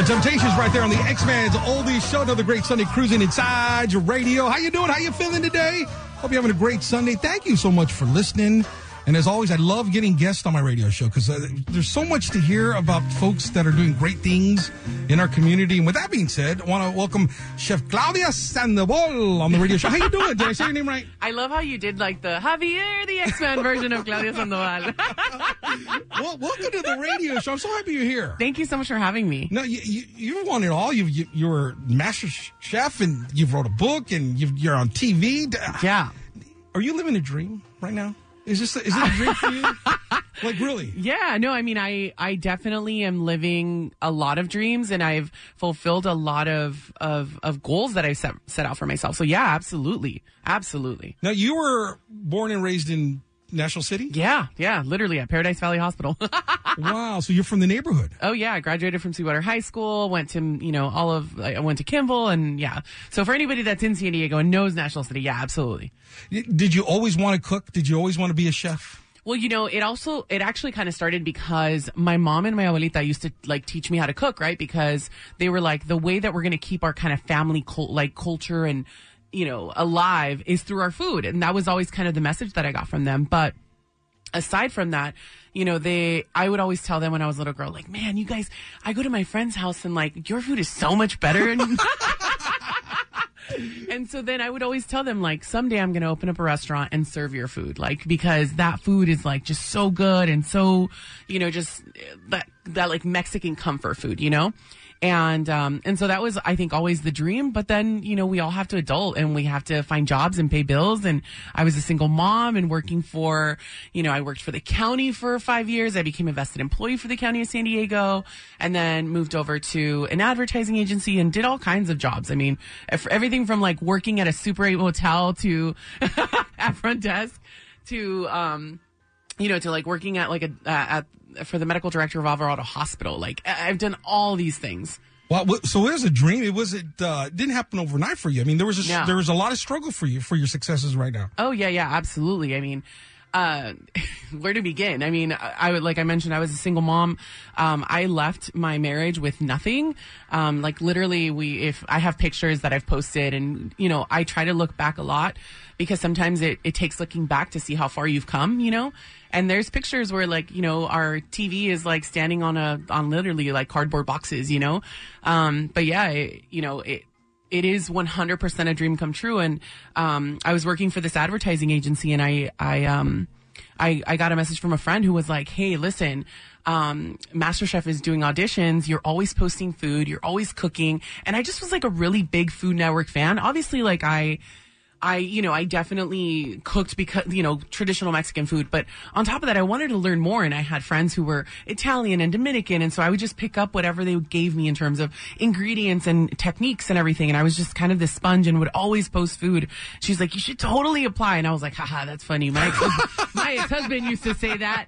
The Temptations right there on the X-Men's Oldies Show. Another great Sunday cruising inside your radio. How you doing? How you feeling today? Hope you're having a great Sunday. Thank you so much for listening. And as always, I love getting guests on my radio show because uh, there's so much to hear about folks that are doing great things in our community. And with that being said, I want to welcome Chef Claudia Sandoval on the radio show. How you doing? Did I say your name right? I love how you did like the Javier, the X-Men version of Claudia Sandoval. well, welcome to the radio show. I'm so happy you're here. Thank you so much for having me. No, you, you, you've won it all. You've, you, you're master chef and you've wrote a book and you've, you're on TV. Yeah. Are you living a dream right now? Is this is it a dream for you? like really? Yeah, no, I mean I I definitely am living a lot of dreams and I've fulfilled a lot of of of goals that I set set out for myself. So yeah, absolutely. Absolutely. Now you were born and raised in National City? Yeah, yeah, literally at Paradise Valley Hospital. wow, so you're from the neighborhood? Oh yeah, I graduated from Sweetwater High School, went to you know all of I went to Kimball, and yeah. So for anybody that's in San Diego and knows National City, yeah, absolutely. Did you always want to cook? Did you always want to be a chef? Well, you know, it also it actually kind of started because my mom and my abuelita used to like teach me how to cook, right? Because they were like the way that we're going to keep our kind of family cult, like culture and you know, alive is through our food. And that was always kind of the message that I got from them. But aside from that, you know, they, I would always tell them when I was a little girl, like, man, you guys, I go to my friend's house and like, your food is so much better. And, so then I would always tell them, like, someday I'm going to open up a restaurant and serve your food. Like, because that food is like just so good and so, you know, just eh, that, that like Mexican comfort food, you know? And, um, and so that was, I think, always the dream. But then, you know, we all have to adult and we have to find jobs and pay bills. And I was a single mom and working for, you know, I worked for the county for five years. I became a vested employee for the county of San Diego and then moved over to an advertising agency and did all kinds of jobs. I mean, everything from like working at a Super 8 motel to at front desk to, um, you know, to like working at like a, uh, at, for the medical director of Alvarado Hospital. Like I've done all these things. Well, so it was a dream. It was it uh, didn't happen overnight for you. I mean, there was a, yeah. there was a lot of struggle for you for your successes right now. Oh yeah, yeah, absolutely. I mean, uh, where to begin? I mean, I, I would, like I mentioned, I was a single mom. Um, I left my marriage with nothing. Um, like literally we, if I have pictures that I've posted and, you know, I try to look back a lot because sometimes it, it takes looking back to see how far you've come, you know? And there's pictures where like, you know, our TV is like standing on a, on literally like cardboard boxes, you know? Um, but yeah, it, you know, it, it is 100% a dream come true. And, um, I was working for this advertising agency and I, I, um, I, I got a message from a friend who was like, Hey, listen, um, MasterChef is doing auditions. You're always posting food. You're always cooking. And I just was like a really big Food Network fan. Obviously, like I, I, you know, I definitely cooked because, you know, traditional Mexican food. But on top of that, I wanted to learn more. And I had friends who were Italian and Dominican. And so I would just pick up whatever they gave me in terms of ingredients and techniques and everything. And I was just kind of this sponge and would always post food. She's like, you should totally apply. And I was like, haha, that's funny. My, my ex-husband used to say that.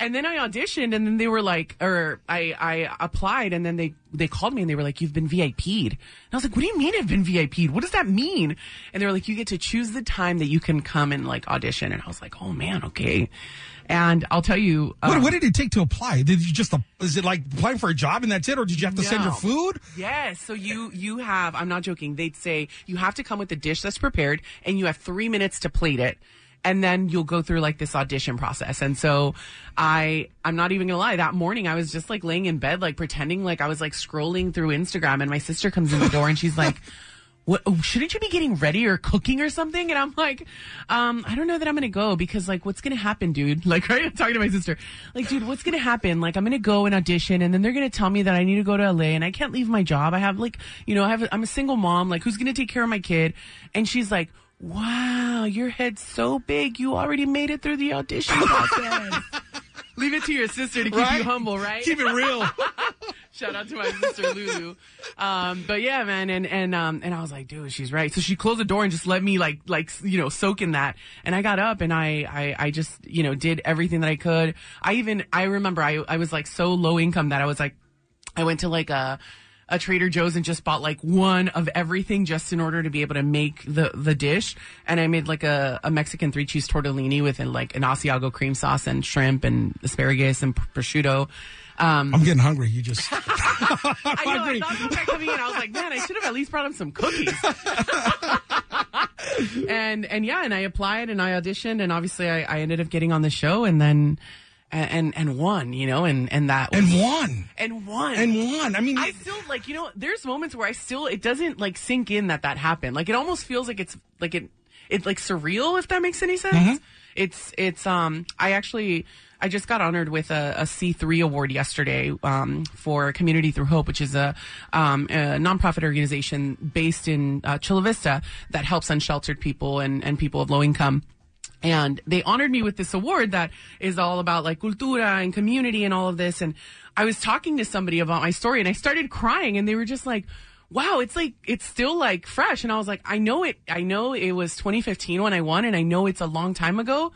And then I auditioned and then they were like, or I, I applied and then they, they called me and they were like, you've been VIP'd. And I was like, what do you mean I've been VIP'd? What does that mean? And they were like, you get to choose the time that you can come and like audition. And I was like, oh man, okay. And I'll tell you, um, what, what, did it take to apply? Did you just, is it like applying for a job and that's it? Or did you have to no. send your food? Yes. So you, you have, I'm not joking. They'd say you have to come with a dish that's prepared and you have three minutes to plate it and then you'll go through like this audition process. And so I, I'm not even gonna lie, that morning I was just like laying in bed, like pretending like I was like scrolling through Instagram and my sister comes in the door and she's like, what, oh, shouldn't you be getting ready or cooking or something? And I'm like, um, I don't know that I'm to go because like, what's to happen, dude? Like, right? I'm talking to my sister. Like, dude, what's to happen? Like, I'm to go and audition and then they're to tell me that I need to go to LA and I can't leave my job. I have like, you know, I have, I'm a single mom. Like, who's to take care of my kid? And she's like, wow, your head's so big. You already made it through the audition process. Leave it to your sister to keep right? you humble, right? Keep it real. Shout out to my sister Lulu. Um, but yeah, man, and and um, and I was like, dude, she's right. So she closed the door and just let me like like you know soak in that. And I got up and I I, I just you know did everything that I could. I even I remember I I was like so low income that I was like I went to like a a Trader Joe's and just bought like one of everything just in order to be able to make the, the dish. And I made like a, a Mexican three cheese tortellini with like an Asiago cream sauce and shrimp and asparagus and prosciutto. Um, I'm getting hungry. You just. I know. I thought about that coming in. I was like, man, I should have at least brought him some cookies. and and yeah, and I applied and I auditioned, and obviously I, I ended up getting on the show, and then and and won, you know, and and that and won. and won And won. I mean, I still like you know. There's moments where I still it doesn't like sink in that that happened. Like it almost feels like it's like it it's like surreal if that makes any sense. It's it's um I actually I just got honored with a, a C3 award yesterday um, for Community Through Hope, which is a, um, a nonprofit organization based in uh, Chula Vista that helps unsheltered people and, and people of low income. And they honored me with this award that is all about like cultura and community and all of this. And I was talking to somebody about my story and I started crying and they were just like, wow, it's like, it's still like fresh. And I was like, I know it, I know it was 2015 when I won and I know it's a long time ago,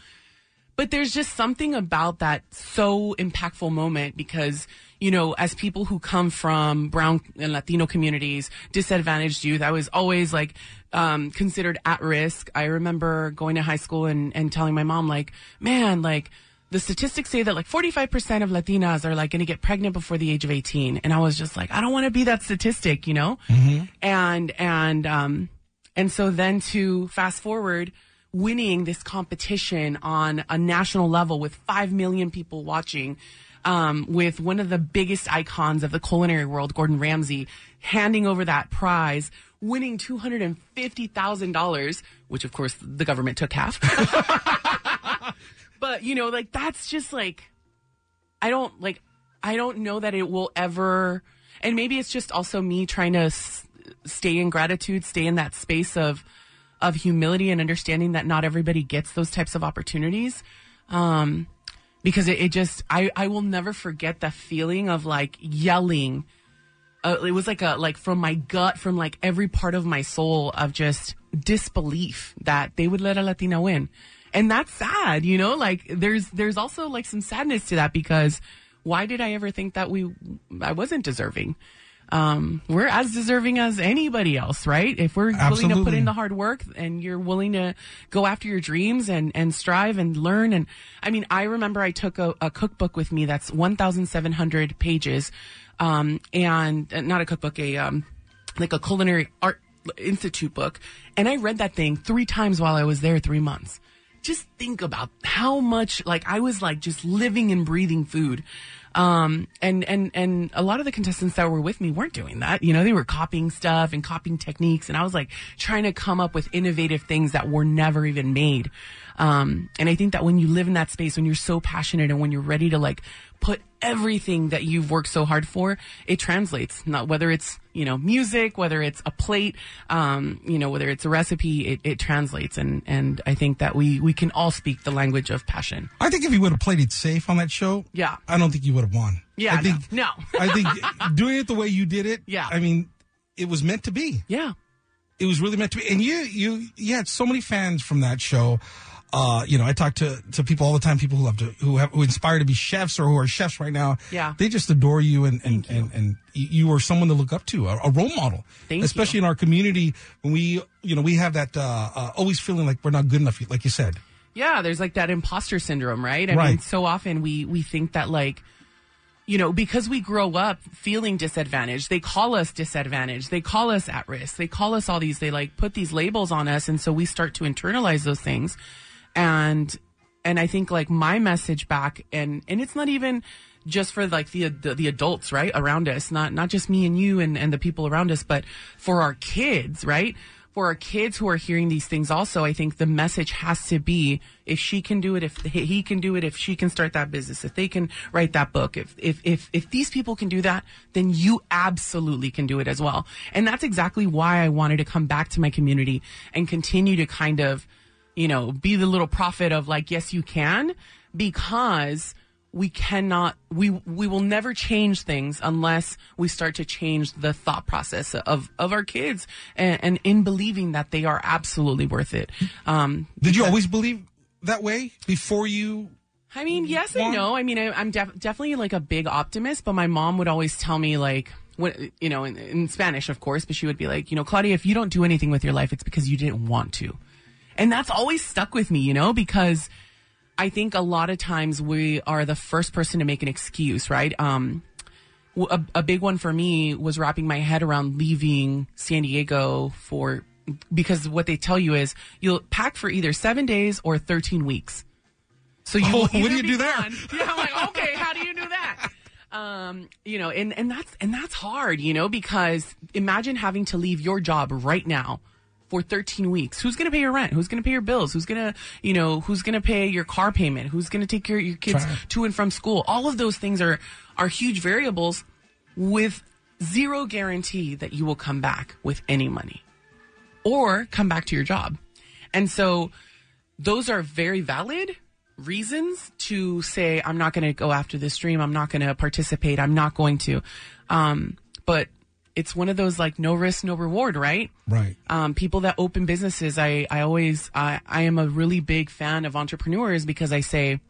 but there's just something about that so impactful moment because you know as people who come from brown and latino communities disadvantaged youth i was always like um, considered at risk. I remember going to high school and, and telling my mom like man like the statistics say that like 45% of latinas are like going to get pregnant before the age of 18 and i was just like i don't want to be that statistic you know? And and um and so then to fast forward winning this competition on a national level with 5 million people watching, um, with one of the biggest icons of the culinary world, Gordon Ramsay, handing over that prize, winning $250,000, which of course the government took half. but, you know, like that's just like, I don't like, I don't know that it will ever, and maybe it's just also me trying to s- stay in gratitude, stay in that space of, of humility and understanding that not everybody gets those types of opportunities. Um, because it, it just, I, I will never forget the feeling of like yelling. Uh, it was like a, like from my gut, from like every part of my soul of just disbelief that they would let a Latina win. And that's sad, you know, like there's, there's also like some sadness to that because why did I ever think that we, I wasn't deserving? Um, we're as deserving as anybody else, right? If we're willing to put in the hard work and you're willing to go after your dreams and, and strive and learn. And I mean, I remember I took a, a cookbook with me that's 1,700 pages. Um, and uh, not a cookbook, a, um, like a culinary art institute book. And I read that thing three times while I was there three months. Just think about how much, like, I was like just living and breathing food. Um, and, and, and a lot of the contestants that were with me weren't doing that. You know, they were copying stuff and copying techniques. And I was like trying to come up with innovative things that were never even made. Um, and I think that when you live in that space, when you're so passionate and when you're ready to like put everything that you've worked so hard for, it translates. Not whether it's, you know, music, whether it's a plate, um, you know, whether it's a recipe, it, it translates. And, and I think that we, we can all speak the language of passion. I think if you would have played it safe on that show, Yeah. I don't think you would have won. Yeah, I think, no, no. I think doing it the way you did it, Yeah. I mean, it was meant to be. Yeah. It was really meant to be. And you, you, you had so many fans from that show. Uh, you know, I talk to, to people all the time, people who love to, who have, who inspire to be chefs or who are chefs right now. Yeah. They just adore you and, and, and, and you are someone to look up to, a, a role model. Thank Especially in our community when we, you know, we have that, uh, uh, always feeling like we're not good enough, like you said. Yeah, there's like that imposter syndrome, right? I Right. mean, so often we we think that like you know, because we grow up feeling disadvantaged, they call us disadvantaged. They call us at risk. They call us all these, they like put these labels on us. And so we start to internalize those things. And, and I think like my message back and, and it's not even just for like the, the, the adults, right? Around us, not, not just me and you and, and the people around us, but for our kids, right? for our kids who are hearing these things also, I think the message has to be if she can do it, if he can do it, if she can start that business, if they can write that book, if, if, if, if these people can do that, then you absolutely can do it as well. And that's exactly why I wanted to come back to my community and continue to kind of, you know, be the little prophet of like, yes, you can, because we cannot we we will never change things unless we start to change the thought process of of our kids and, and in believing that they are absolutely worth it. Um Did you always believe that way before you? i mean yes and no. I mean I, i'm def- definitely like a big optimist but my mom would always tell me like what, you know in, in spanish of course but she would be like you know claudia if you don't do anything with your life it's because you didn't want to and that's always stuck with me you know because I think a lot of times we are the first person to make an excuse, right? Um, a, a big one for me was wrapping my head around leaving San Diego for because what they tell you is you'll pack for either seven days or 13 weeks. So you Oh, what do you do there? gone- Yeah, I'm like, okay, how do you do that? Um, you know, and, and that's, and that's hard, you know, because imagine having to leave your job right now for 13 weeks. Who's going to pay your rent? Who's going to pay your bills? Who's going to, you know, who's going to pay your car payment? Who's going to take care of your kids Try. to and from school? All of those things are, are huge variables with zero guarantee that you will come back with any money or come back to your job. And so those are very valid reasons to say, I'm not going to go after this dream. I'm not going to participate. I'm not going to. Um, but it's one of those like no risk, no reward, right? Right. um, people that open businesses, I, I always, I, I am a really big fan of entrepreneurs because I say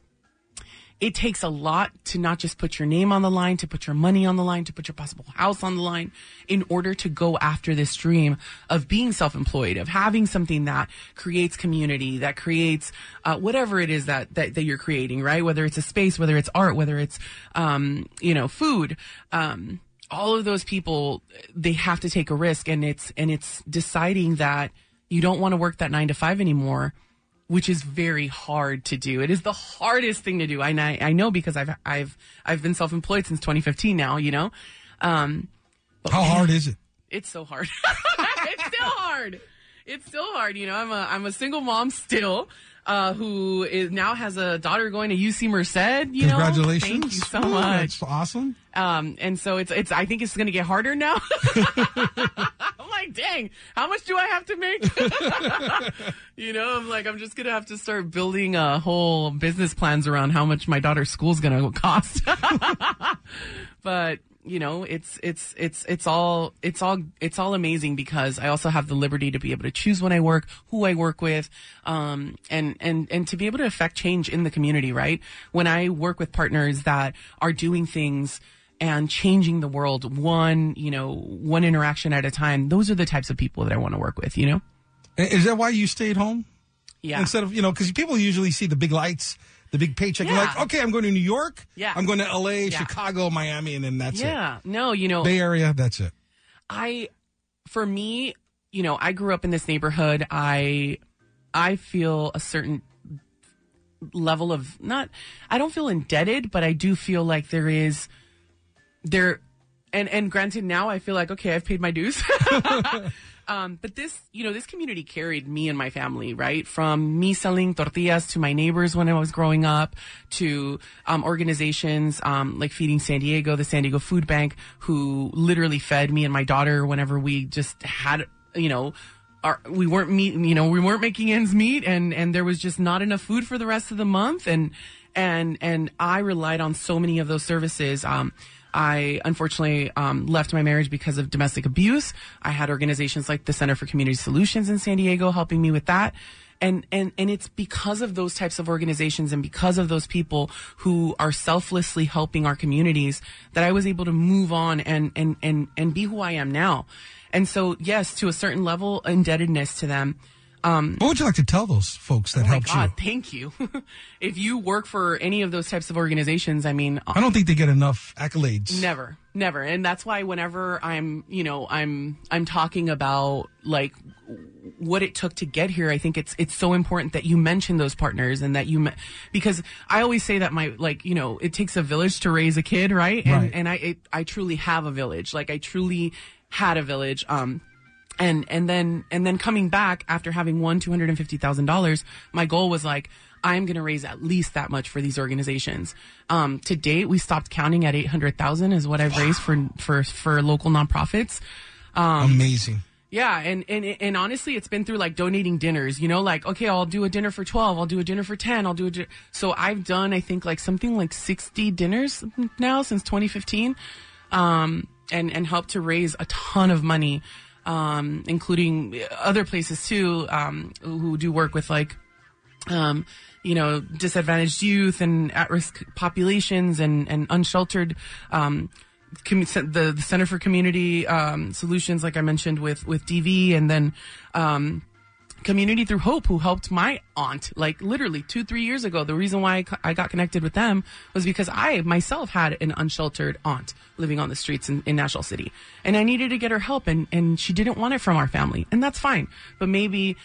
it takes a lot to not just put your name on the line, to put your money on the line, to put your possible house on the line in order to go after this dream of being self-employed, of having something that creates community, that creates, uh, whatever it is that, that, that you're creating, right? Whether it's a space, whether it's art, whether it's, um, you know, food, um, all of those people they have to take a risk and it's and it's deciding that you don't want to work that 9 to 5 anymore which is very hard to do. It is the hardest thing to do i know, I know because i've i've i've been self-employed since 2015 now you know? Um How hard is it? it's so hard. It's still hard. It's still hard you know? I'm a i'm a single mom still uh, who is now has a daughter going to UC Merced. You know, Congratulations. thank you so Ooh, much. That's awesome. Um, and so it's, it's, I think it's going to get harder now. I'm like, dang, how much do I have to make? you know, I'm like, I'm just going to have to start building a whole business plans around how much my daughter's school's going to cost. but, you know, it's, it's, it's, it's all, it's all, it's all amazing because I also have the liberty to be able to choose when I work, who I work with, um, and, and, and to be able to affect change in the community, right? When I work with partners that are doing things, and changing the world one, you know, one interaction at a time. Those are the types of people that I want to work with, you know? Is that why you stayed home? Yeah. Instead of, you know, because people usually see the big lights, the big paycheck. You're Yeah. like, okay, I'm going to New York. Yeah. I'm going to LA, Chicago, Miami, and then that's it. yeah. No, you know, Bay Area, that's it. I, for me, you know, I grew up in this neighborhood. I, I feel a certain level of not, I don't feel indebted, but I do feel like there is, there, and, and granted now I feel like, okay, I've paid my dues. Um, but this, you know, this community carried me and my family, right? From me selling tortillas to my neighbors when I was growing up to, um, organizations, um, like Feeding San Diego, the San Diego Food Bank, who literally fed me and my daughter whenever we just had, you know, our, we weren't meet, you know, we weren't making ends meet and, and there was just not enough food for the rest of the month. And, and, and I relied on so many of those services. Um, I unfortunately um, left my marriage because of domestic abuse. I had organizations like the Center for Community Solutions in San Diego helping me with that. And, and, and it's because of those types of organizations and because of those people who are selflessly helping our communities that I was able to move on and, and, and, and be who I am now. And so, yes, to a certain level, indebtedness to them. What would you like to tell those folks that Oh helped God, you? thank you. if you work for any of those types of organizations, I mean, I don't think they get enough accolades. Never, never. And that's why whenever I'm, you know, I'm, I'm talking about like what it took to get here, I think it's, it's so important that you mention those partners and that you, me- because I always say that my, like, you know, it takes a village to raise a kid, right? And, Right. and I, it, I truly have a village. Like I truly had a village. Um, and and then and then coming back after having won two hundred and fifty thousand dollars, my goal was like I'm going to raise at least that much for these organizations. Um, to date, we stopped counting at eight hundred thousand is what I've raised for for for local nonprofits. Amazing. Yeah, and, and and honestly, it's been through like donating dinners. You know, like okay, I'll do a dinner for twelve, I'll do a dinner for ten, I'll do a. Di- so I've done, I think, like something like sixty dinners now since 2015, um, and and helped to raise a ton of money, um, including other places too, um, who do work with like um, you know, disadvantaged youth and at-risk populations and, and unsheltered, um, commu- the, the Center for Community, um, Solutions, like I mentioned with, with DV and then, um, Community Through Hope, who helped my aunt, like literally two, three years ago. The reason why I co- I got connected with them was because I myself had an unsheltered aunt living on the streets in, in National City. And I needed to get her help and, and she didn't want it from our family. And that's fine. But maybe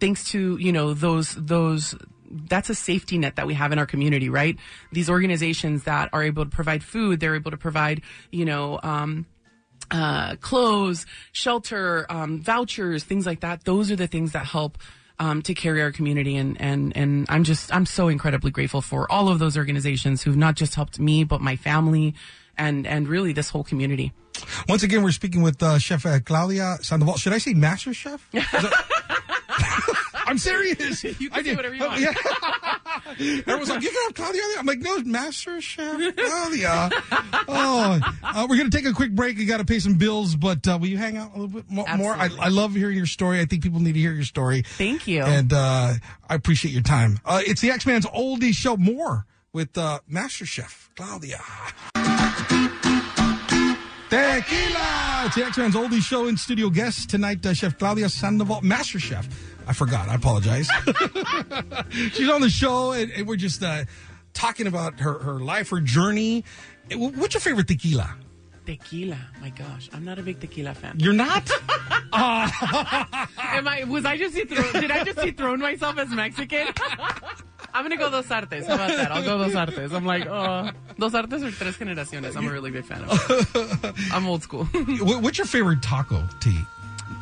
thanks to, you know, those, those, that's a safety net that we have in our community, right? These organizations that are able to provide food, they're able to provide, you know, um, uh, clothes, shelter, um, vouchers, things like that. Those are the things that help um, to carry our community, and and and I'm just I'm so incredibly grateful for all of those organizations who've not just helped me, but my family, and and really this whole community. Once again, we're speaking with uh, Chef uh, Claudia Sandoval. Should I say Master Chef? I'm serious. You can I say whatever you want. yeah. Everyone's like, you can have Claudia. I'm like, no, Master Chef Claudia. Oh, uh, we're going to take a quick break. You got to pay some bills, but uh, will you hang out a little bit mo- more? I, I love hearing your story. I think people need to hear your story. Thank you. And uh, I appreciate your time. Uh, it's the X Man's Oldie Show. More with uh, Master Chef Claudia. Tequila! It's the X Man's Oldie Show in studio guest tonight, uh, Chef Claudia Sandoval, Master Chef. I forgot. I apologize. She's on the show, and, and we're just uh, talking about her, her life, her journey. What's your favorite tequila? Tequila, my gosh, I'm not a big tequila fan. You're not? Am I? Was I just see thrown, did I just see thrown myself as Mexican? I'm gonna go Dos Artes. How about that? I'll go Dos Artes. I'm like, oh, Dos Artes or Tres Generaciones. I'm a really big fan of. I'm old school. What's your favorite taco to eat?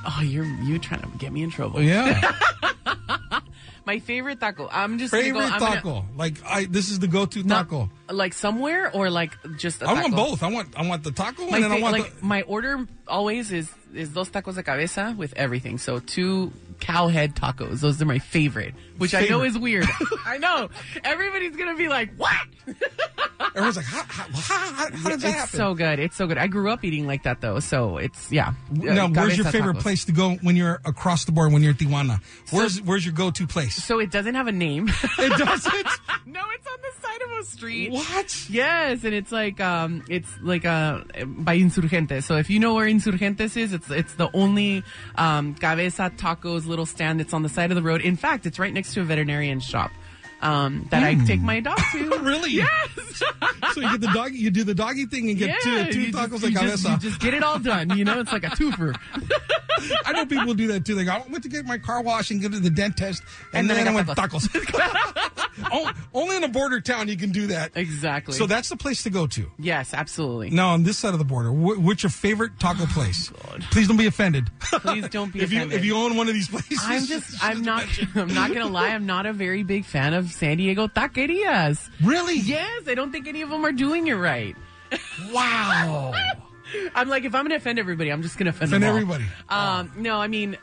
Oh, you're you trying to get me in trouble. Yeah. My favorite taco. I'm just gonna favorite go, I'm gonna- taco. Like, I this is the go to not- taco. like somewhere or like just. A I want both. I want I want the taco My and then I want like the. my order always is is dos tacos de cabeza with everything. So two cow head tacos. Those are my favorite, which I know is weird. I know everybody's gonna be like, "What?" Everyone's like, how, how, how, how, does that it's happen? so good. It's so good. I grew up eating like that though, so it's yeah. now, Uh, where's your favorite tacos. place to go when you're across the board when you're at Tijuana? Where's where's your go to place? So it doesn't have a name. It doesn't. no, it's on the side of a street. what? Yes, and it's like um, it's like uh, by Insurgentes. So if you know where Insurgentes is, it's it's the only um, cabeza tacos little stand that's on the side of the road. In fact, it's right next to a veterinarian shop um, that I take my dog to. Really? Yes. So you get the doggy, you do the doggy thing and get yeah, two, two you tacos just, de you just, you just get it all done. You know, it's like a twofer. I know people do that too. They go, I went to get my car washed and go to the dentist, and, And then then, I I went tacos. Oh, only in a border town you can do that. Exactly. So that's the place to go to. yes, absolutely. Now on this side of the border, wh- what's your favorite taco place? Please don't be offended. Please don't be if you offended. if you own one of these places, I'm just, I'm not, I'm not gonna lie. I'm not a very big fan of San Diego taquerias. really Yes, I don't think any of them are doing it right. wow. I'm like, if I'm gonna offend everybody, I'm just gonna offend, Offend them all. everybody. Um, no, I mean,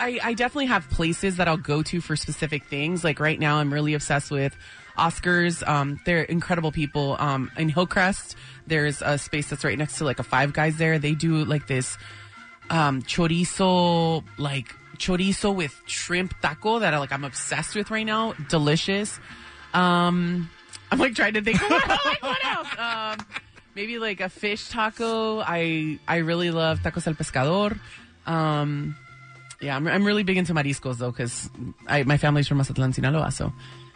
I, I definitely have places that I'll go to for specific things. Like right now, I'm really obsessed with Oscars. Um, they're incredible people. Um, in Hillcrest, there's a space that's right next to like a Five Guys. There, they do like this um, chorizo, like chorizo with shrimp taco that I like. I'm obsessed with right now. Delicious. Um, I'm like trying to think. like what else? Um, maybe like a fish taco. I I really love tacos al pescador. Um, yeah, I'm, I'm really big into mariscos though, because my family's from Mazatlan, Sinaloa, so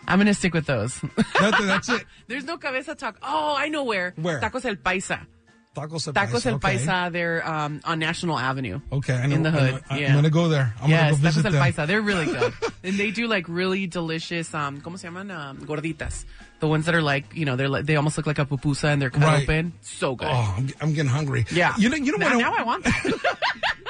I'm gonna stick with those. That- that's it. There's no cabeza taco. Oh, I know where. Where? Tacos el paisa. Tacos el Tacos paisa. el okay. paisa. They're um, on National Avenue. Okay, I know, in the I hood. I- yeah. I'm gonna go there. I'm yes, gonna go visit tacos el paisa. They're really good, and they do like really delicious. Um, ¿Cómo se llaman? Um, gorditas. The ones that are like, you know, they're like they almost look like a pupusa and they're cut Right. open. So good. Oh, I'm, I'm getting hungry. Yeah. You know, you know now, when now I want that.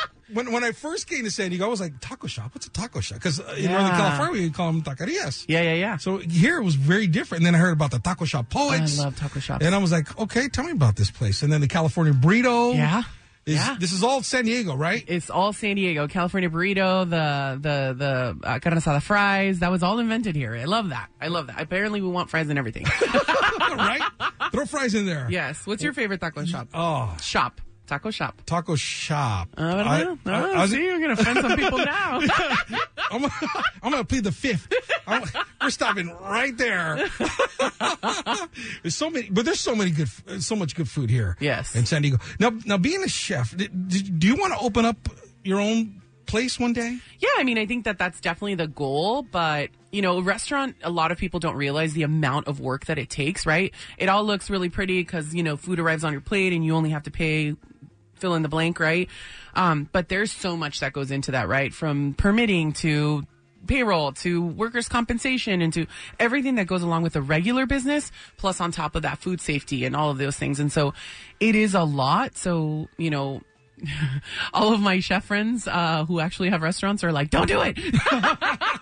when when I first came to San Diego, I was like, taco shop. What's a taco shop? Because in Yeah. Northern California, we call them taquerias. yeah, yeah, yeah. So here it was very different. And then I heard about the taco shop poets. I love taco shops. And I was like, okay, tell me about this place. And then the California burrito. Yeah. Is, Yeah. This is all San Diego, right? It's all San Diego, California burrito, the the the uh, carne asada fries. That was all invented here. I love that. I love that. Apparently, we want fries and everything. right? Throw fries in there. yes. What's your favorite taco shop? Oh, Shop. Taco shop. taco shop. Uh, I, I- don't know. I- Oh, I was- see, you're gonna offend some people now. I'm, I'm going to plead the fifth. I'm- we're stopping right there. there's so many, but there's so many good, so much good food here. Yes. in San Diego. Now, now being a chef, do you want to open up your own place one day? Yeah, I mean, I think that that's definitely the goal, but you know, a restaurant, a lot of people don't realize the amount of work that it takes, right? It all looks really pretty because, you know, food arrives on your plate and you only have to pay fill in the blank, right? Um, but there's so much that goes into that, right? From permitting to payroll to workers' compensation and to everything that goes along with the regular business, plus on top of that, food safety and all of those things. And so it is a lot. So, you know, all of my chef friends uh, who actually have restaurants are like, don't do it.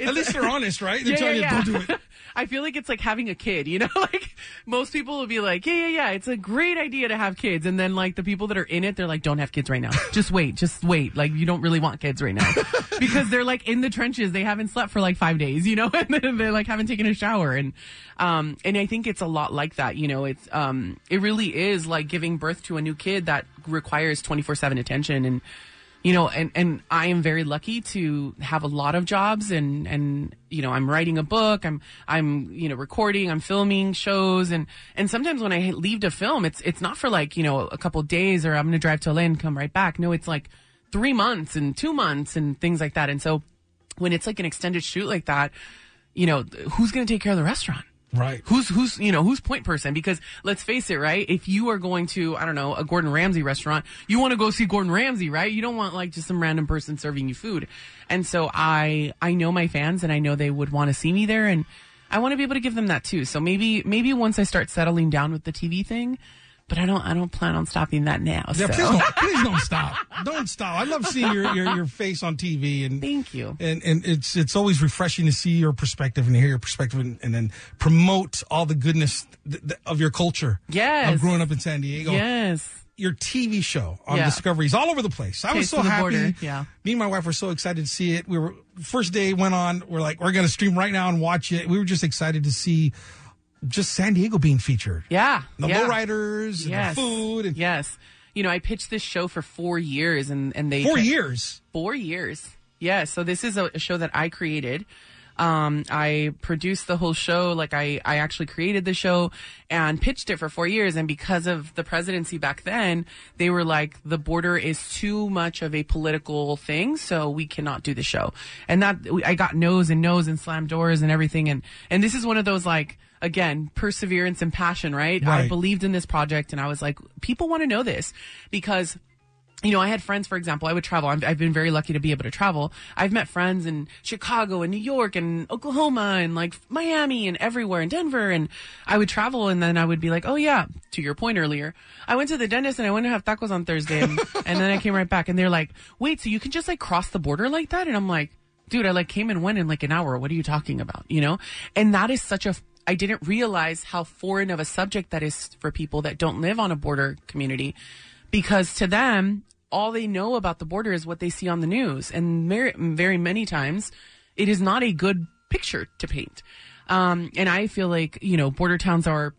At least they're honest, right? They're Yeah, telling yeah, you, don't do it. I feel like it's like having a kid, you know? Like most people will be like, yeah, yeah, yeah, it's a great idea to have kids. And then like the people that are in it, they're like, don't have kids right now. Just wait, just wait. Like you don't really want kids right now. because they're like in the trenches. They haven't slept for like five days, you know? And then they like haven't taken a shower. And, um, and I think it's a lot like that, you know? It's, um, it really is like giving birth to a new kid that requires 24 7 attention and, you know, and, and I am very lucky to have a lot of jobs and, and, you know, I'm writing a book, I'm, I'm, you know, recording, I'm filming shows and, and sometimes when I leave to film, it's, it's not for like, you know, a couple days or I'm going to drive to LA and come right back. No, it's like three months and two months and things like that. And so when it's like an extended shoot like that, you know, who's going to take care of the restaurant? Right. Who's who's you know who's point person? Because let's face it, right? If you are going to I don't know a Gordon Ramsay restaurant, you want to go see Gordon Ramsay, right? You don't want like just some random person serving you food. And so I I know my fans, and I know they would want to see me there, and I want to be able to give them that too. So maybe maybe once I start settling down with the TV thing, but I don't I don't plan on stopping that now. Yeah, so. please don't, please don't stop. Don't stop. I love seeing your, your, your face on TV and Thank you. and and it's it's always refreshing to see your perspective and hear your perspective and, and then promote all the goodness th- th- of your culture. Yes. Of growing up in San Diego. Yes. Your TV show on Yeah. Discovery is all over the place. I was so happy. Border, yeah. Me and my wife were so excited to see it. We were first day went on. We're like, we're gonna stream right now and watch it. We were just excited to see just San Diego being featured. Yeah. The yeah. lowriders, and Yes. the food, and Yes. You know, I pitched this show for four years, and and they four years. Four years. Yeah. So this is a, a show that I created. Um, I produced the whole show. Like I, I actually created the show and pitched it for four years. And because of the presidency back then, they were like, the border is too much of a political thing. So we cannot do the show. And that I got no's and no's and slammed doors and everything. And, and this is one of those like, again, perseverance and passion, right? I believed in this project and I was like, people want to know this because you know, I had friends, for example, I would travel. I've, I've been very lucky to be able to travel. I've met friends in Chicago and New York and Oklahoma and like Miami and everywhere in Denver. And I would travel and then I would be like, oh yeah, to your point earlier, I went to the dentist and I went to have tacos on Thursday and, and then I came right back and they're like, wait, so you can just like cross the border like that? And I'm like, dude, I like came and went in like an hour. What are you talking about? You know? And that is such a, I didn't realize how foreign of a subject that is for people that don't live on a border community because to them, all they know about the border is what they see on the news. And very, very many times it is not a good picture to paint. Um, and I feel like, you know, border towns are,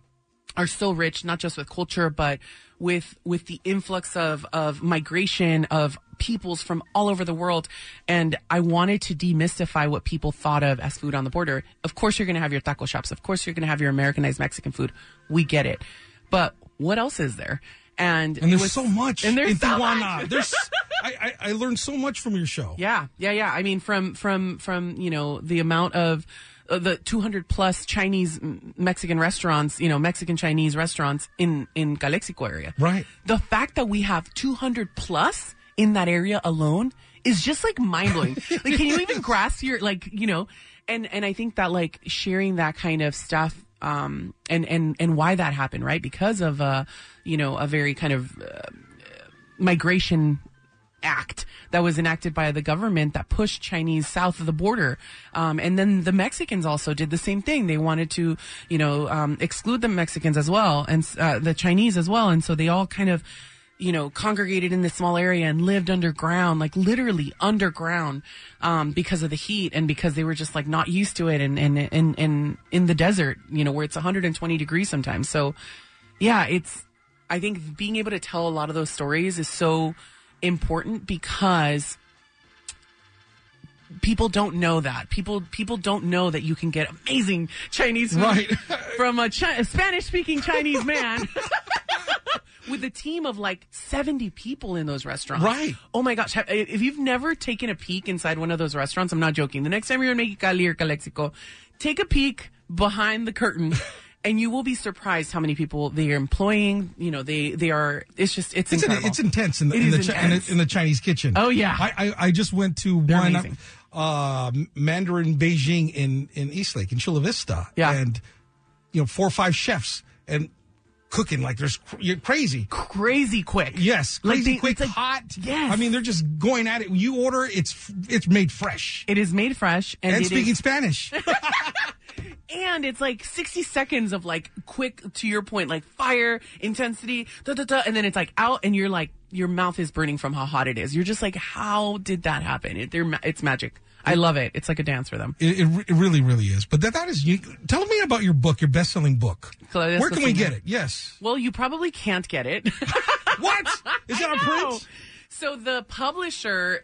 are so rich, not just with culture, but with, with the influx of, of migration of peoples from all over the world. And I wanted to demystify what people thought of as food on the border. Of course, you're going to have your taco shops. Of course, you're going to have your Americanized Mexican food. We get it. But what else is there? And, And there's was- so much And there's in so Tijuana. much. There's, I, I, I learned so much from your show. Yeah, yeah, yeah. I mean, from from from you know the amount of uh, the 200 plus Chinese Mexican restaurants, you know, Mexican Chinese restaurants in in Calexico area. Right. The fact that we have 200 plus in that area alone is just like mind blowing. like, can you even grasp your like you know? And and I think that like sharing that kind of stuff. Um, and, and, and why that happened, right? Because of, uh, you know, a very kind of, uh, migration act that was enacted by the government that pushed Chinese south of the border. Um, and then the Mexicans also did the same thing. They wanted to, you know, um, exclude the Mexicans as well and uh, the Chinese as well. And so they all kind of, you know, congregated in this small area and lived underground, like literally underground, um, because of the heat and because they were just like not used to it and, and, and, and in the desert, you know, where it's 120 degrees sometimes. So yeah, it's, I think being able to tell a lot of those stories is so important because people don't know that. People people don't know that you can get amazing Chinese food Right. from a, Chi- a Spanish speaking Chinese man. with a team of like 70 people in those restaurants. Right. Oh my gosh. If you've never taken a peek inside one of those restaurants, I'm not joking. The next time you're in Mexicali or Calexico, take a peek behind the curtain. And you will be surprised how many people they are employing. You know, they they are. It's just it's It's, in, it's intense in the, It in, the is Chi- in, the, in the Chinese kitchen. Oh, yeah. I, I, I just went to one amazing. uh, Mandarin Beijing in, in East Lake in Chula Vista. Yeah. And, you know, four or five chefs and cooking like there's cr- you're crazy. crazy quick. Yes, Like crazy they- quick, it's like- hot. Yes. I mean, they're just going at it. You order, it's it's made fresh. It is made fresh and, and speaking is- Spanish. and it's like 60 seconds of like quick to your point like fire intensity da, da, da, and then it's like out and you're like your mouth is burning from how hot it is you're just like how did that happen it, they're, it's magic i love it it's like a dance for them It, it, it really, really is. But that, that is unique. Tell me about your book, your best selling book. Where can we get it? Yes. well you probably can't get it What? Is it on print? So the publisher,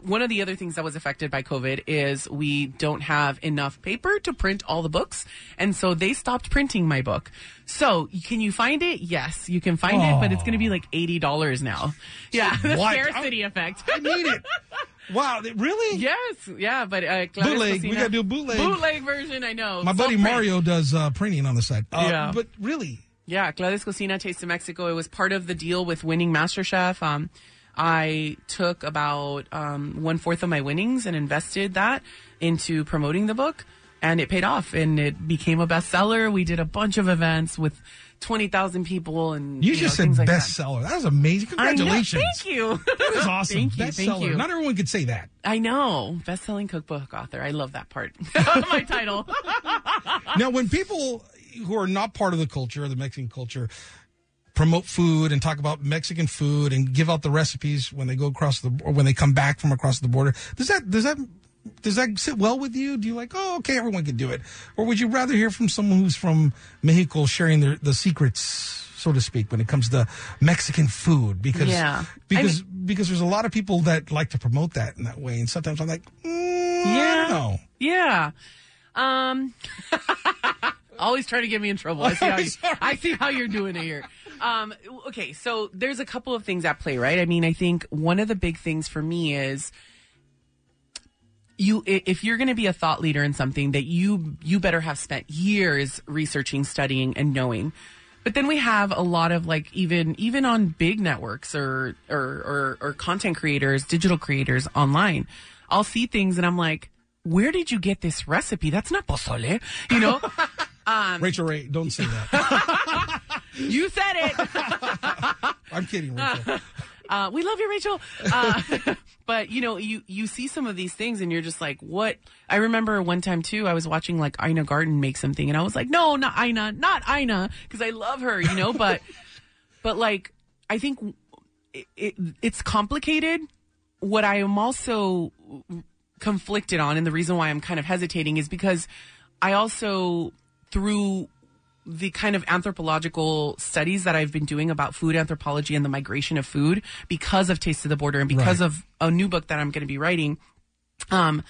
one of the other things that was affected by COVID is we don't have enough paper to print all the books. And so they stopped printing my book. So can you find it? Yes, you can find it, but it's going to be like $80 now. Yeah. The What? scarcity effect. I need it. Wow, really? yes. Yeah. But, uh, Claudia Bootleg. We gotta do a bootleg. Bootleg version. I know. My buddy Self-print. Mario does uh, printing on the side. Uh, Yeah. But really, Yeah, Claudia's Cocina Taste of Mexico. It was part of the deal with winning MasterChef. Um, I took about um, one fourth of my winnings and invested that into promoting the book, and it paid off. And it became a bestseller. We did a bunch of events with twenty thousand people, and you, know, just said like bestseller. That was amazing. Know. Congratulations. Thank you. That is awesome. Thank you. Bestseller. Thank you. Not everyone could say that. I know. Best-selling cookbook author. I love that part. my title. now, when people who are not part of the culture, the Mexican culture, promote food and talk about Mexican food and give out the recipes when they go across the or when they come back from across the border, does that does that does that sit well with you? Do you like, oh, okay, everyone can do it, or would you rather hear from someone who's from Mexico sharing their the secrets, so to speak, when it comes to Mexican food? Because Yeah. because because there's a lot of people that like to promote that in that way, and sometimes I'm like, mm, I Yeah. don't know. Yeah. Um always trying to get me in trouble. I see how you, I see how you're doing it here. Um okay, so there's a couple of things at play, right? I mean, I think one of the big things for me is you if you're going to be a thought leader in something that you you better have spent years researching, studying and knowing. But then we have a lot of like even even on big networks or or or, or content creators, digital creators online. I'll see things and I'm like, where did you get this recipe? That's not pozole, you know. um, Rachael Ray, don't say that. you said it. I'm kidding, Rachael. Uh, we love you, Rachael. Uh, but you know, you you see some of these things, and you're just like, what? I remember one time too. I was watching like Ina Garten make something, and I was like, no, not Ina, not Ina, because I love her, you know. But but like, I think it, it, it's complicated. What I am also conflicted on, and the reason why I'm kind of hesitating is because I also through the kind of anthropological studies that I've been doing about food anthropology and the migration of food because of Taste of the Border and because Right. of a new book that I'm going to be writing, um,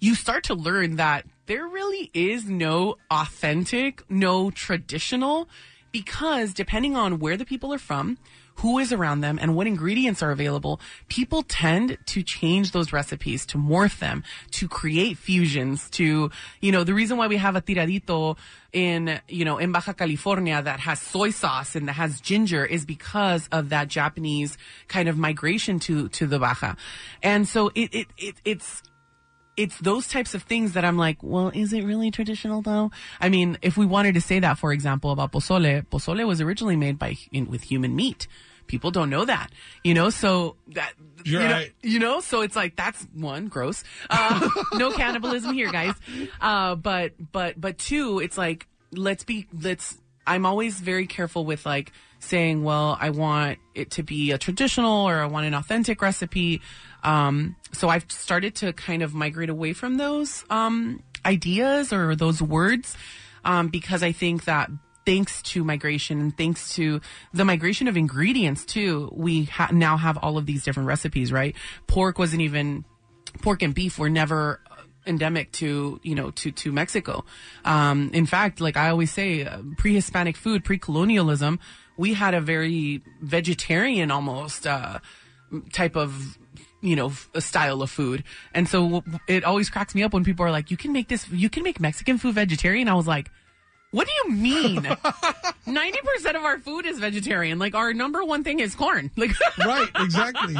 you start to learn that there really is no authentic, no traditional, because depending on where the people are from, who is around them, and what ingredients are available, people tend to change those recipes, to morph them, to create fusions, to, you know, the reason why we have a tiradito in, you know, in Baja California that has soy sauce and that has ginger is because of that Japanese kind of migration to, to the Baja. And so it, it, it it's, it's those types of things that I'm like, well, is it really traditional though? I mean, if we wanted to say that, for example, about pozole, pozole was originally made by in, with human meat. People don't know that, you know. So that You're you know, right. you know, so it's like that's one gross. Uh, no cannibalism here, guys. Uh, but but but two, it's like let's be let's. I'm always very careful with like saying, well, I want it to be a traditional or I want an authentic recipe. Um, so I've started to kind of migrate away from those um, ideas or those words um, because I think that thanks to migration and thanks to the migration of ingredients too, we ha- now have all of these different recipes, right? Pork wasn't even, pork and beef were never endemic to, you know, to, to Mexico. Um, in fact, like I always say, uh, pre-Hispanic food, pre-colonialism we had a very vegetarian almost uh, type of you know f- a style of food. And so it always cracks me up when people are like you can make this you can make mexican food vegetarian. I was like what do you mean? 90% of our food is vegetarian. Like our number one thing is corn. Like right, exactly.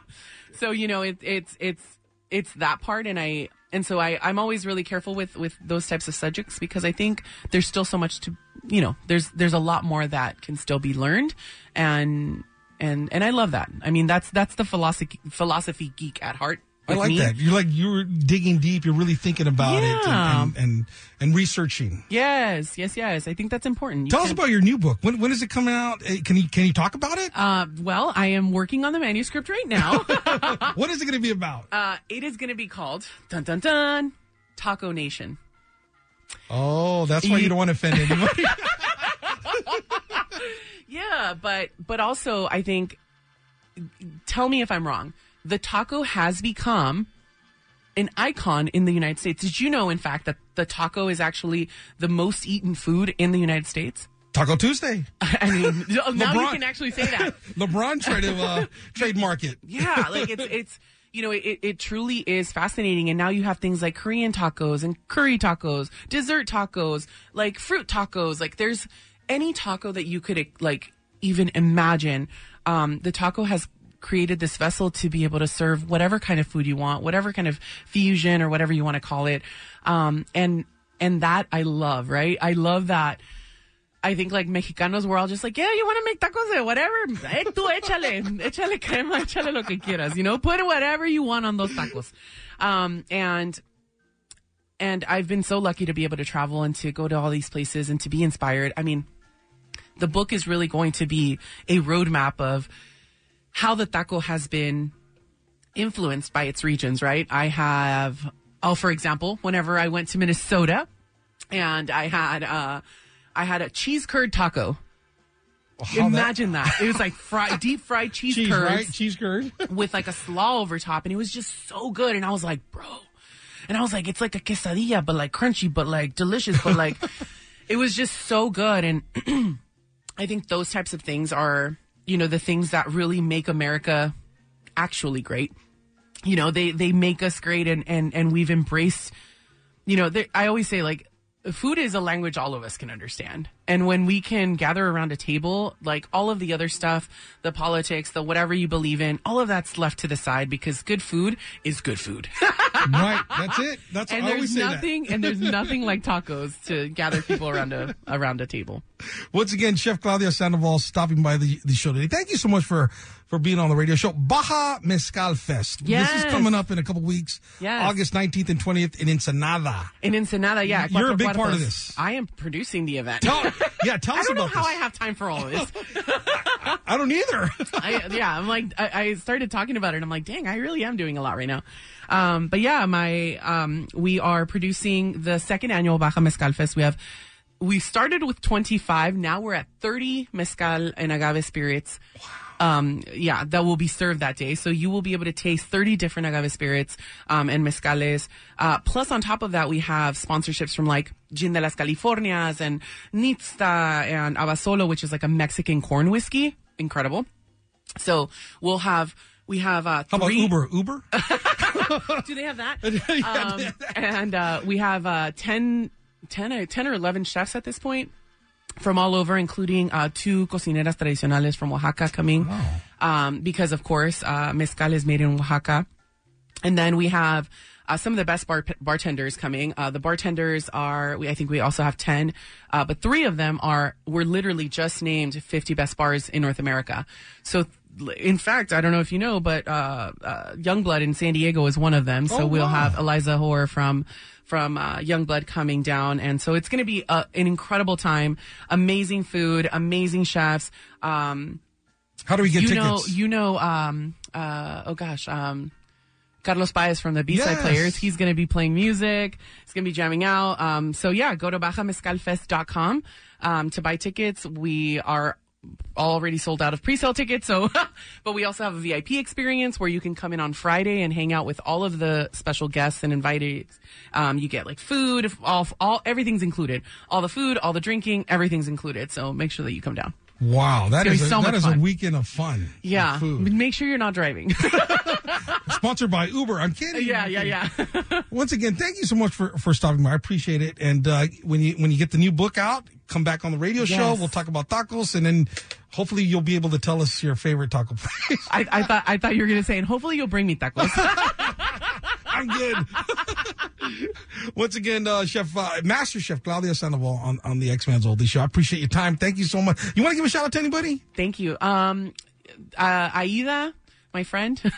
so you know it, it's it's it's that part. And i and so i i'm always really careful with with those types of subjects because i think there's still so much to you know there's there's a lot more that can still be learned. And and and i love that i mean that's that's the philosophy philosophy geek at heart I like me. that. You're like you're digging deep. You're really thinking about it and, and, and and researching. yes yes yes i think that's important You Tell us can't- about your new book. When when is it coming out? Eh, Can you can you talk about it? uh, well, I am working on the manuscript right now. what is it going to be about? uh, it is going to be called dun dun dun Taco Nation. oh, that's why you you- don't want to offend anybody. Yeah, but but also I think tell me if I'm wrong. The taco has become an icon in the United States. Did you know in fact that the taco is actually the most eaten food in the United States? Taco Tuesday. I mean, now you can actually say that. LeBron tried to uh, trademark it. Yeah, like it's it's you know it, it truly is fascinating and now you have things like korean tacos and curry tacos dessert tacos like fruit tacos like there's any taco that you could like even imagine um, the taco has created this vessel to be able to serve whatever kind of food you want whatever kind of fusion or whatever you want to call it. Um, and and that i love right? I love that. I think like Mexicanos, we're all just like, yeah, you want to make tacos de whatever, eh, tú échale, échale crema, échale lo que quieras, you know, put whatever you want on those tacos. Um, and, and I've been so lucky to be able to travel and to go to all these places and to be inspired. I mean, the book is really going to be a roadmap of how the taco has been influenced by its regions, right? I have, oh, for example, whenever I went to Minnesota and I had, uh, I had a cheese curd taco. How that- Imagine that. It was like fried, deep fried cheese, cheese, curds right? Cheese curd. with like a slaw over top, and it was just so good. And I was like, bro, and I was like, it's like a quesadilla, but like crunchy, but like delicious, but like it was just so good. And I think those types of things are, you know, the things that really make America actually great. You know, they they make us great, and and and we've embraced. You know, I always say like food is a language all of us can understand. And when we can gather around a table, like all of the other stuff, the politics, the whatever you believe in, all of that's left to the side because good food is good food. right. That's it. That's and there's nothing and there's nothing like tacos to gather people around a around a table. Once again, Chef Claudia Sandoval stopping by the, the show today. Thank you so much for for being on the radio show. Baja Mezcal Fest. This is coming up in a couple weeks. Yes. August 19th and 20th in Ensenada. In Ensenada, yeah. You're a big part of this. I am producing the event. Tell, yeah, tell I us don't know how this. I have time for all of this. I don't either. I, yeah, I'm like, I, I started talking about it. and I'm like, dang, I really am doing a lot right now. Um, but yeah, my, um, we are producing the second annual Baja Mezcal Fest. We have, we started with 25. Now we're at 30 mezcal and agave spirits. Um, yeah, that will be served that day. So you will be able to taste 30 different agave spirits, um, and mezcales. Uh, plus on top of that, we have sponsorships from like Gin de las Californias and Nixta and Abasolo, which is like a Mexican corn whiskey. Incredible. So we'll have we have uh How about Uber? Uber? Do they have that? Yeah, um, and uh, we have uh 10, 10, or- 10 or eleven chefs at this point from all over, including uh, two cocineras tradicionales from Oaxaca coming, um, because of course uh, mezcal is made in Oaxaca. And then we have uh, some of the best bar- bartenders coming. Uh, the bartenders are, we, I think we also have 10, uh, but three of them are, were literally just named 50 best bars in North America. So, in fact, I don't know if you know, but uh, uh, Youngblood in San Diego is one of them. So Oh, we'll wow. have Eliza Hoare from from uh, Youngblood coming down, and so it's going to be uh an incredible time. Amazing food, amazing chefs. Um, How do we get you tickets? know, you know, um, uh, oh gosh, um, Carlos Baez from the B-side Yes. players. He's going to be playing music. He's going to be jamming out. Um, so yeah, go to bajamezcalfest.com, um, to buy tickets. We are already sold out of pre-sale tickets. So, but we also have a VIP experience where you can come in on Friday and hang out with all of the special guests and invited. Um, you get like food, all, all, everything's included. All the food, all the drinking, everything's included. So make sure that you come down. Wow, that be a, so that much a weekend of fun. Yeah. Make sure you're not driving. Sponsored by Uber. I'm kidding. yeah, yeah, yeah. Once again, thank you so much for, for stopping by. I appreciate it. And uh, when you when you get the new book out, come back on the radio show. We'll talk about tacos, and then hopefully you'll be able to tell us your favorite taco place. I, I thought I thought you were gonna say, and hopefully you'll bring me tacos. I'm good. Once again, uh, Chef uh, Master Chef Claudia Sandoval on on the X Men's Oldie Show. I appreciate your time. Thank you so much. You want to give a shout out to anybody? Thank you. Um, uh, Aida, my friend from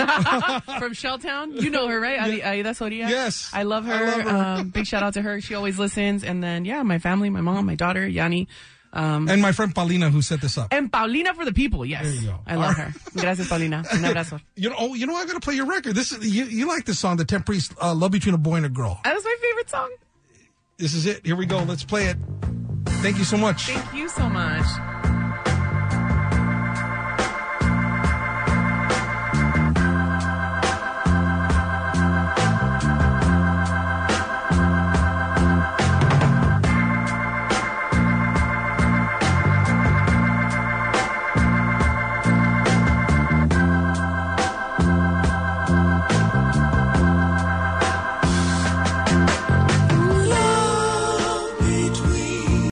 Shelltown. You know her, right? Aida, Aida Soria. Yes. I love her. I love her. Um, big shout out to her. She always listens. And then, yeah, my family, my mom, my daughter, Yanni. Um, And my friend Paulina who set this up. and Paulina for the people. Yes. There you go. I love All her. Gracias, Paulina. Un abrazo. You know, oh, you know, I'm gonna play your record. This is you. You like this song, the Ten Priest, uh, "Love Between a Boy and a Girl." That was my favorite song. This is it. Here we go. Let's play it. Thank you so much. Thank you so much.